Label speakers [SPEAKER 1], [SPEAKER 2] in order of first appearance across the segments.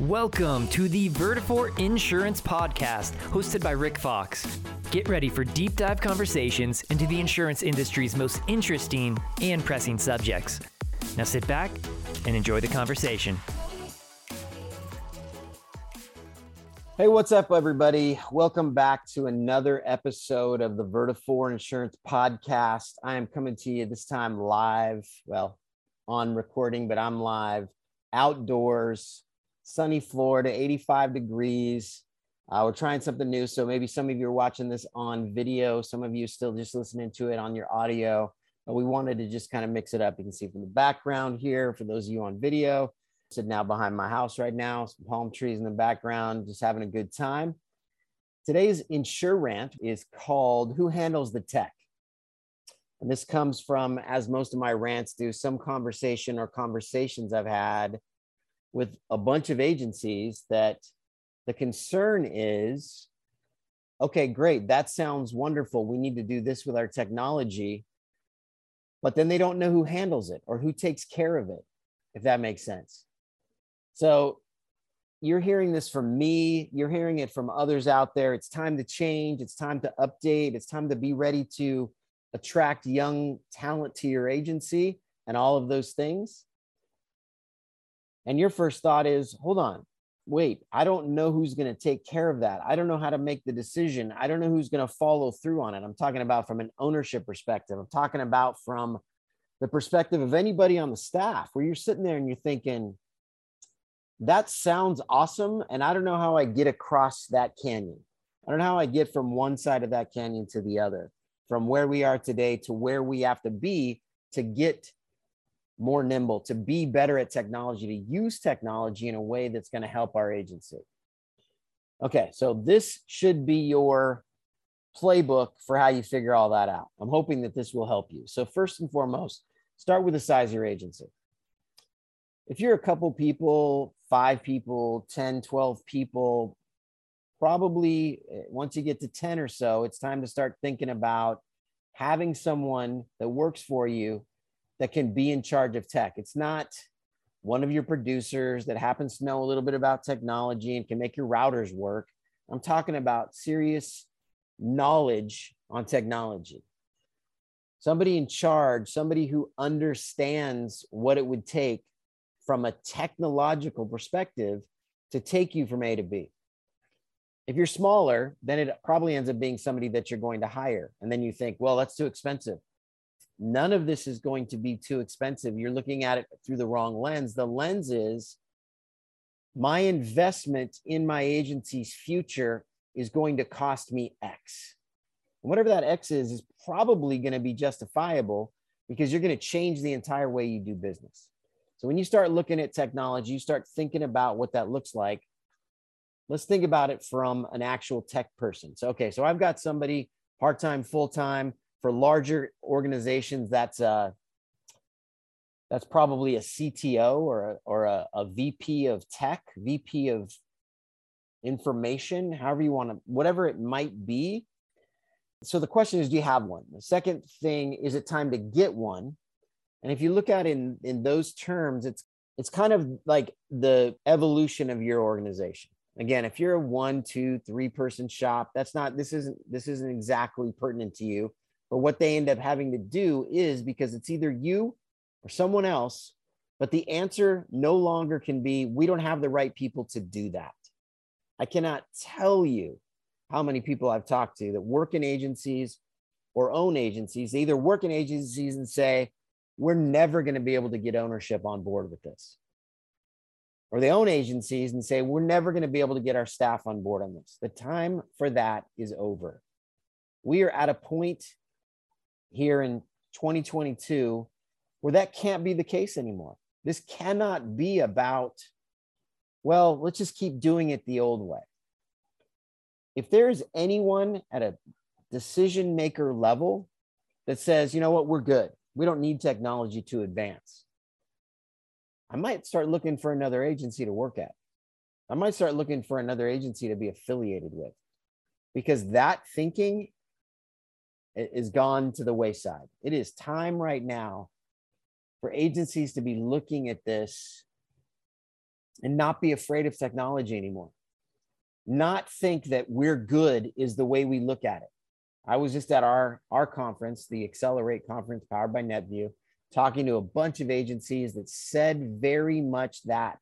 [SPEAKER 1] Welcome to the Vertafore Insurance Podcast, hosted by Rick Fox. Get ready for deep dive conversations into the insurance industry's most interesting and pressing subjects. Now sit back and enjoy the conversation.
[SPEAKER 2] Hey, what's up, everybody? Welcome back to another episode of the Vertafore Insurance Podcast. I am coming to you this time live, well, on recording, but I'm live outdoors sunny Florida, 85 degrees. Uh, we're trying something new. So maybe some of you are watching this on video, some of you still just listening to it on your audio. But we wanted to just kind of mix it up. You can see from the background here, for those of you on video, sitting out behind my house right now, some palm trees in the background, just having a good time. Today's insure rant is called Who Handles the Tech? And this comes from, as most of my rants do, some conversation or conversations I've had with a bunch of agencies that the concern is okay, great, that sounds wonderful. We need to do this with our technology. But then they don't know who handles it or who takes care of it, if that makes sense. So you're hearing this from me, you're hearing it from others out there. It's time to change, it's time to update, it's time to be ready to attract young talent to your agency and all of those things. And your first thought is hold on wait i don't know who's going to take care of that. I don't know how to make the decision. I don't know who's going to follow through on it. I'm talking about from an ownership perspective. I'm talking about from the perspective of anybody on the staff where you're sitting there and you're thinking that sounds awesome and i don't know how i get across that canyon. I don't know how i get from one side of that canyon to the other from where we are today to where we have to be to get more nimble, to be better at technology, to use technology in a way that's going to help our agency. Okay, so this should be your playbook for how you figure all that out. I'm hoping that this will help you. So, first and foremost, start with the size of your agency. If you're a couple people, five people, 10, 12 people, probably eh, once you get to 10 or so, it's time to start thinking about having someone that works for you that can be in charge of tech. It's not one of your producers that happens to know a little bit about technology and can make your routers work. I'm talking about serious knowledge on technology. Somebody in charge, somebody who understands what it would take from a technological perspective to take you from A to B. If you're smaller, then it probably ends up being somebody that you're going to hire. And then you think, well, that's too expensive none of this is going to be too expensive. You're looking at it through the wrong lens. The lens is my investment in my agency's future is going to cost me X. And whatever that X is, is probably going to be justifiable because you're going to change the entire way you do business. So when you start looking at technology, you start thinking about what that looks like. Let's think about it from an actual tech person. So, okay, so I've got somebody part time, full time for larger organizations, that's uh, that's probably a CTO or a, or a, a VP of tech, VP of information, however you want to, whatever it might be. So the question is, do you have one? The second thing is it time to get one? And if you look at in in those terms, it's it's kind of like the evolution of your organization. Again, if you're a one, two, three person shop, that's not this isn't this isn't exactly pertinent to you. But what they end up having to do is because it's either you or someone else, but the answer no longer can be we don't have the right people to do that. I cannot tell you how many people I've talked to that work in agencies or own agencies. They either work in agencies and say, we're never going to be able to get ownership on board with this. Or they own agencies and say, we're never going to be able to get our staff on board on this. The time for that is over. We are at a point here in 2022 where that can't be the case anymore. This cannot be about, well, let's just keep doing it the old way. If there's anyone at a decision maker level that says, you know what, we're good, we don't need technology to advance, I might start looking for another agency to work at. I might start looking for another agency to be affiliated with because that thinking is gone to the wayside. It is time right now for agencies to be looking at this and not be afraid of technology anymore. Not think that we're good is the way we look at it. I was just at our our conference, the Accelerate conference powered by NetVU, talking to a bunch of agencies that said very much that.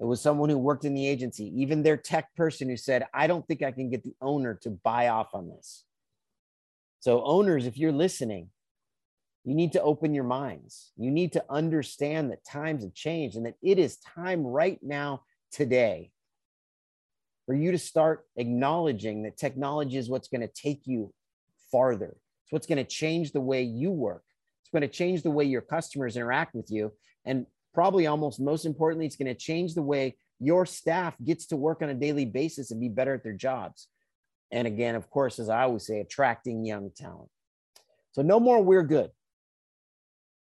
[SPEAKER 2] It was someone who worked in the agency, even their tech person who said, I don't think I can get the owner to buy off on this. So, owners, if you're listening, you need to open your minds. You need to understand that times have changed and that it is time right now, today, for you to start acknowledging that technology is what's going to take you farther. It's what's going to change the way you work. It's going to change the way your customers interact with you. And probably almost most importantly, it's going to change the way your staff gets to work on a daily basis and be better at their jobs. And again, of course, as I always say, attracting young talent. So no more we're good.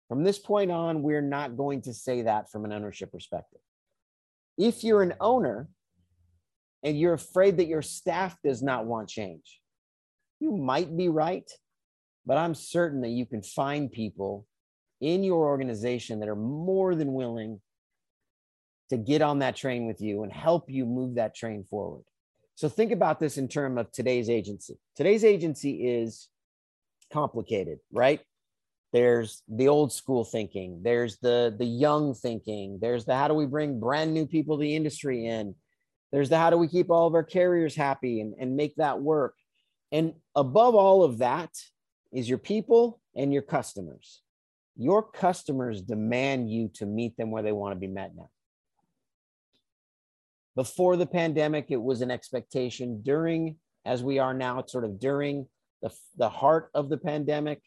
[SPEAKER 2] From this point on, we're not going to say that from an ownership perspective. If you're an owner and you're afraid that your staff does not want change, you might be right, but I'm certain that you can find people in your organization that are more than willing to get on that train with you and help you move that train forward. So think about this in terms of today's agency. Today's agency is complicated, right? There's the old school thinking, there's the the young thinking, there's the how do we bring brand new people to the industry in, there's the how do we keep all of our carriers happy and, and make that work. And above all of that is your people and your customers. Your customers demand you to meet them where they want to be met now. Before the pandemic, it was an expectation. During, as we are now, it's sort of during the, the heart of the pandemic,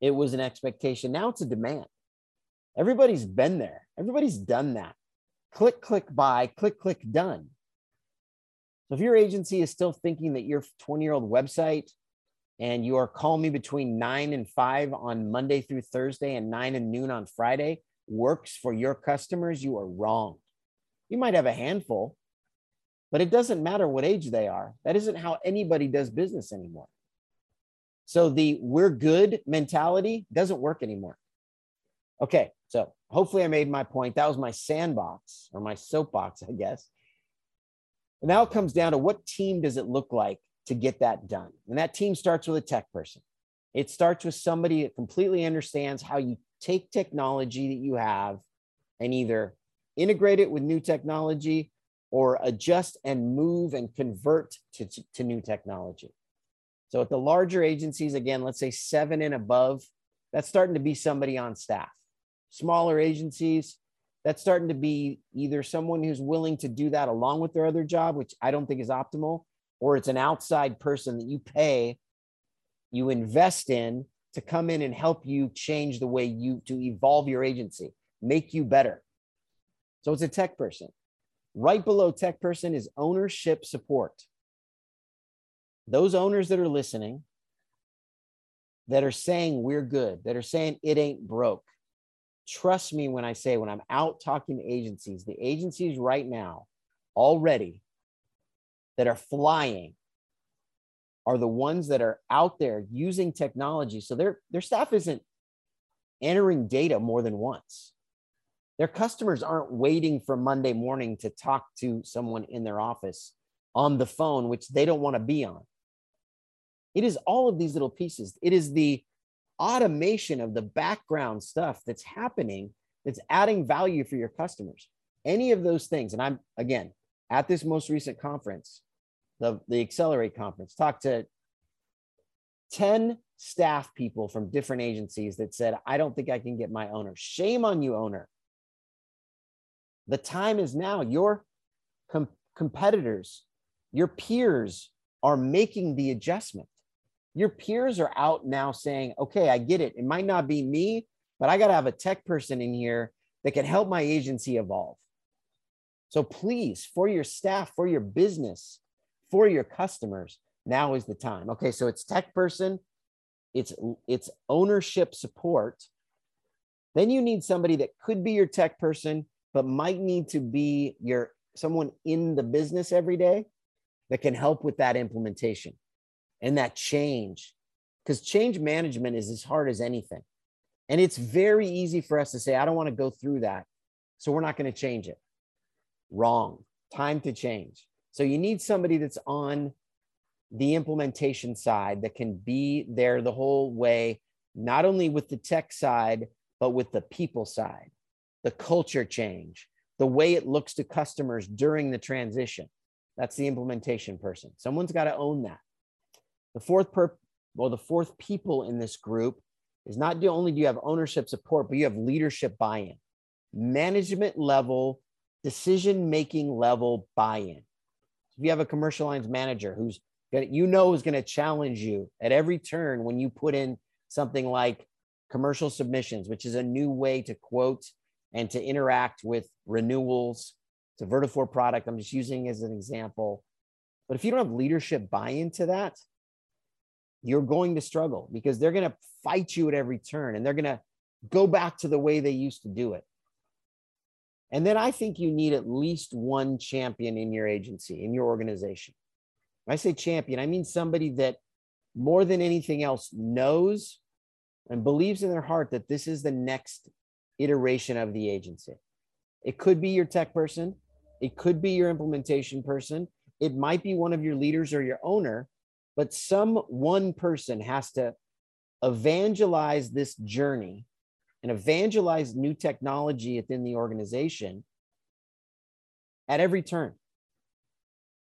[SPEAKER 2] it was an expectation. Now it's a demand. Everybody's been there, everybody's done that. Click, click, buy, click, click, done. So if your agency is still thinking that your 20 year old website and you are calling me between nine and five on Monday through Thursday and nine and noon on Friday works for your customers, you are wrong. You might have a handful, but it doesn't matter what age they are. That isn't how anybody does business anymore. So the we're good mentality doesn't work anymore. Okay, so hopefully I made my point. That was my sandbox or my soapbox, I guess. And now it comes down to what team does it look like to get that done? And that team starts with a tech person. It starts with somebody that completely understands how you take technology that you have and either integrate it with new technology or adjust and move and convert to, to new technology. So at the larger agencies, again, let's say seven and above, that's starting to be somebody on staff. Smaller agencies, that's starting to be either someone who's willing to do that along with their other job, which I don't think is optimal, or it's an outside person that you pay, you invest in to come in and help you change the way you to evolve your agency, make you better. So it's a tech person. Right below tech person is ownership support. Those owners that are listening, that are saying we're good, that are saying it ain't broke. Trust me when I say, when I'm out talking to agencies, the agencies right now already that are flying are the ones that are out there using technology. So their, their staff isn't entering data more than once. Their customers aren't waiting for Monday morning to talk to someone in their office on the phone, which they don't want to be on. It is all of these little pieces. It is the automation of the background stuff that's happening that's adding value for your customers. Any of those things. And I'm, again, at this most recent conference, the, the Accelerate conference, talked to 10 staff people from different agencies that said, I don't think I can get my owner. Shame on you, owner. The time is now. Your com- competitors, your peers are making the adjustment. Your peers are out now saying, okay, I get it. It might not be me, but I got to have a tech person in here that can help my agency evolve. So please, for your staff, for your business, for your customers, now is the time. Okay, so it's tech person, it's it's ownership support. Then you need somebody that could be your tech person, but might need to be your someone in the business every day that can help with that implementation and that change because change management is as hard as anything And it's very easy for us to say, I don't want to go through that. So we're not going to change it. Wrong. Time to change. So you need somebody that's on the implementation side that can be there the whole way, not only with the tech side, but with the people side, the culture change, the way it looks to customers during the transition. That's the implementation person. Someone's got to own that. The fourth per well, the fourth people in this group is not only do you have ownership support, but you have leadership buy-in, management level, decision making level buy-in. If you have a commercial lines manager who's gonna, you know is going to challenge you at every turn when you put in something like commercial submissions, which is a new way to quote and to interact with renewals. It's a Vertafore product. I'm just using as an example. But if you don't have leadership buy into that, you're going to struggle because they're going to fight you at every turn and they're going to go back to the way they used to do it. And then I think you need at least one champion in your agency, in your organization. When I say champion, I mean somebody that more than anything else knows and believes in their heart that this is the next iteration of the agency. It could be your tech person, it could be your implementation person, it might be one of your leaders or your owner, but some one person has to evangelize this journey and evangelize new technology within the organization at every turn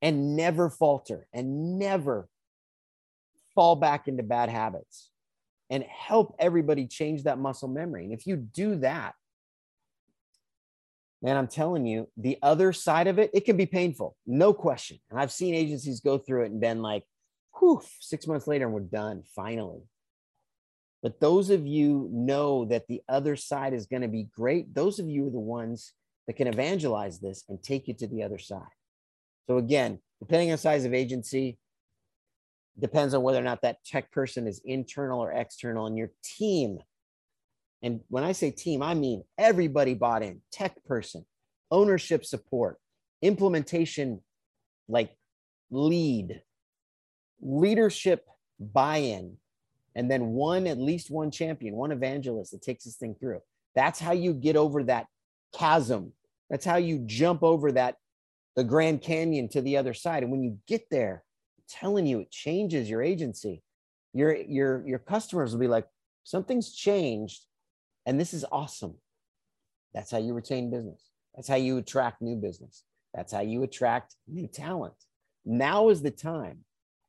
[SPEAKER 2] and never falter and never fall back into bad habits and help everybody change that muscle memory. And if you do that, man, I'm telling you, the other side of it, it can be painful, no question. And I've seen agencies go through it and been like, whew, six months later, and we're done finally. But those of you know that the other side is going to be great. Those of you are the ones that can evangelize this and take you to the other side. So again, depending on size of agency, depends on whether or not that tech person is internal or external and your team. And when I say team, I mean everybody bought in tech person, ownership support, implementation like lead, leadership buy in, and then one, at least one champion, one evangelist that takes this thing through. That's how you get over that chasm. That's how you jump over that, the Grand Canyon to the other side. And when you get there, I'm telling you it changes your agency your your your customers will be like something's changed and this is awesome that's how you retain business that's how you attract new business that's how you attract new talent now is the time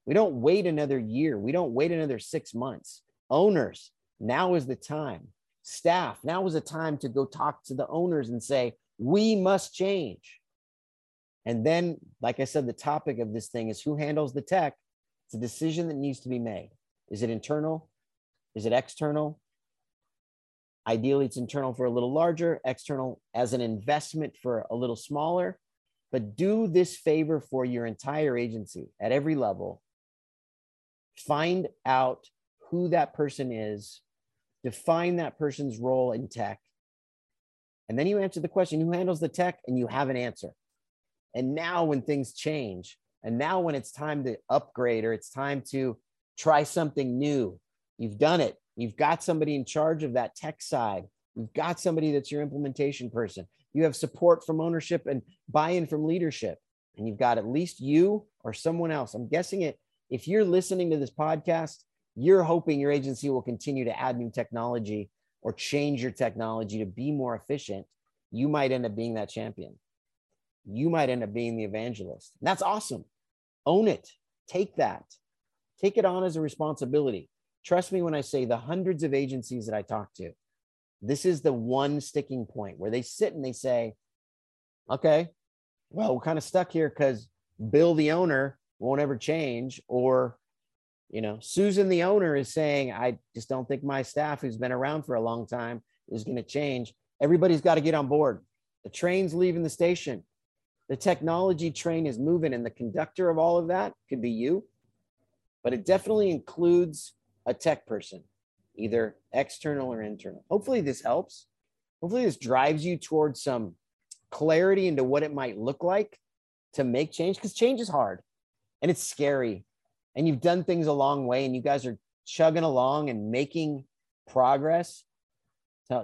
[SPEAKER 2] we don't wait another year we don't wait another 6 months owners now is the time staff now is the time to go talk to the owners and say we must change and then, like I said, the topic of this thing is who handles the tech. It's a decision that needs to be made. Is it internal? Is it external? Ideally, it's internal for a little larger, external as an investment for a little smaller. But do this favor for your entire agency at every level. Find out who that person is, define that person's role in tech. And then you answer the question who handles the tech, and you have an answer. And now, when things change, and now when it's time to upgrade or it's time to try something new, you've done it. You've got somebody in charge of that tech side. You've got somebody that's your implementation person. You have support from ownership and buy in from leadership. And you've got at least you or someone else. I'm guessing it. If you're listening to this podcast, you're hoping your agency will continue to add new technology or change your technology to be more efficient. You might end up being that champion you might end up being the evangelist. And that's awesome. Own it. Take that. Take it on as a responsibility. Trust me when I say the hundreds of agencies that I talk to, this is the one sticking point where they sit and they say, okay, well, we're kind of stuck here because Bill, the owner, won't ever change. Or, you know, Susan, the owner, is saying, I just don't think my staff, who's been around for a long time, is going to change. Everybody's got to get on board. The train's leaving the station the technology train is moving and the conductor of all of that could be you but it definitely includes a tech person either external or internal hopefully this helps hopefully this drives you towards some clarity into what it might look like to make change because change is hard and it's scary and you've done things a long way and you guys are chugging along and making progress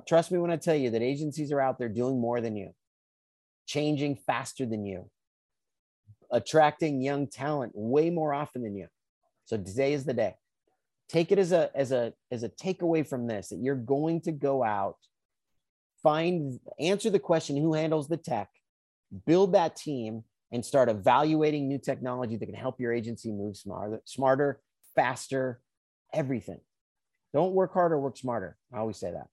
[SPEAKER 2] trust me when I tell you that agencies are out there doing more than you, changing faster than you, attracting young talent way more often than you. So today is the day. Take it as a as a as a takeaway from this that you're going to go out, find answer the question who handles the tech, build that team, and start evaluating new technology that can help your agency move smarter, smarter, faster, everything. Don't work harder, work smarter. I always say that.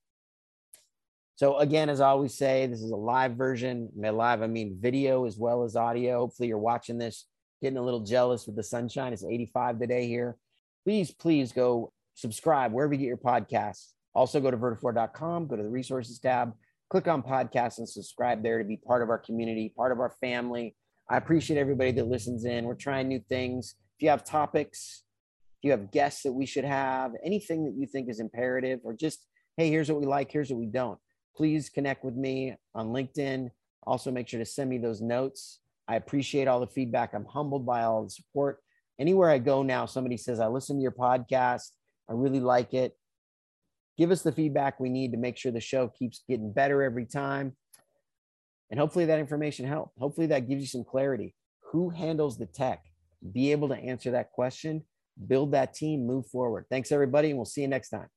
[SPEAKER 2] So again, as I always say, this is a live version. By live, I mean video as well as audio. Hopefully you're watching this, getting a little jealous with the sunshine. It's 85 today here. Please, please go subscribe wherever you get your podcasts. Also go to vertafore.com, go to the resources tab, click on podcasts and subscribe there to be part of our community, part of our family. I appreciate everybody that listens in. We're trying new things. If you have topics, if you have guests that we should have, anything that you think is imperative, or just, hey, here's what we like, here's what we don't please connect with me on LinkedIn. Also, make sure to send me those notes. I appreciate all the feedback. I'm humbled by all the support. Anywhere I go now, somebody says, I listen to your podcast. I really like it. Give us the feedback we need to make sure the show keeps getting better every time. And hopefully that information helped. Hopefully that gives you some clarity. Who handles the tech? Be able to answer that question, build that team, move forward. Thanks, everybody, and we'll see you next time.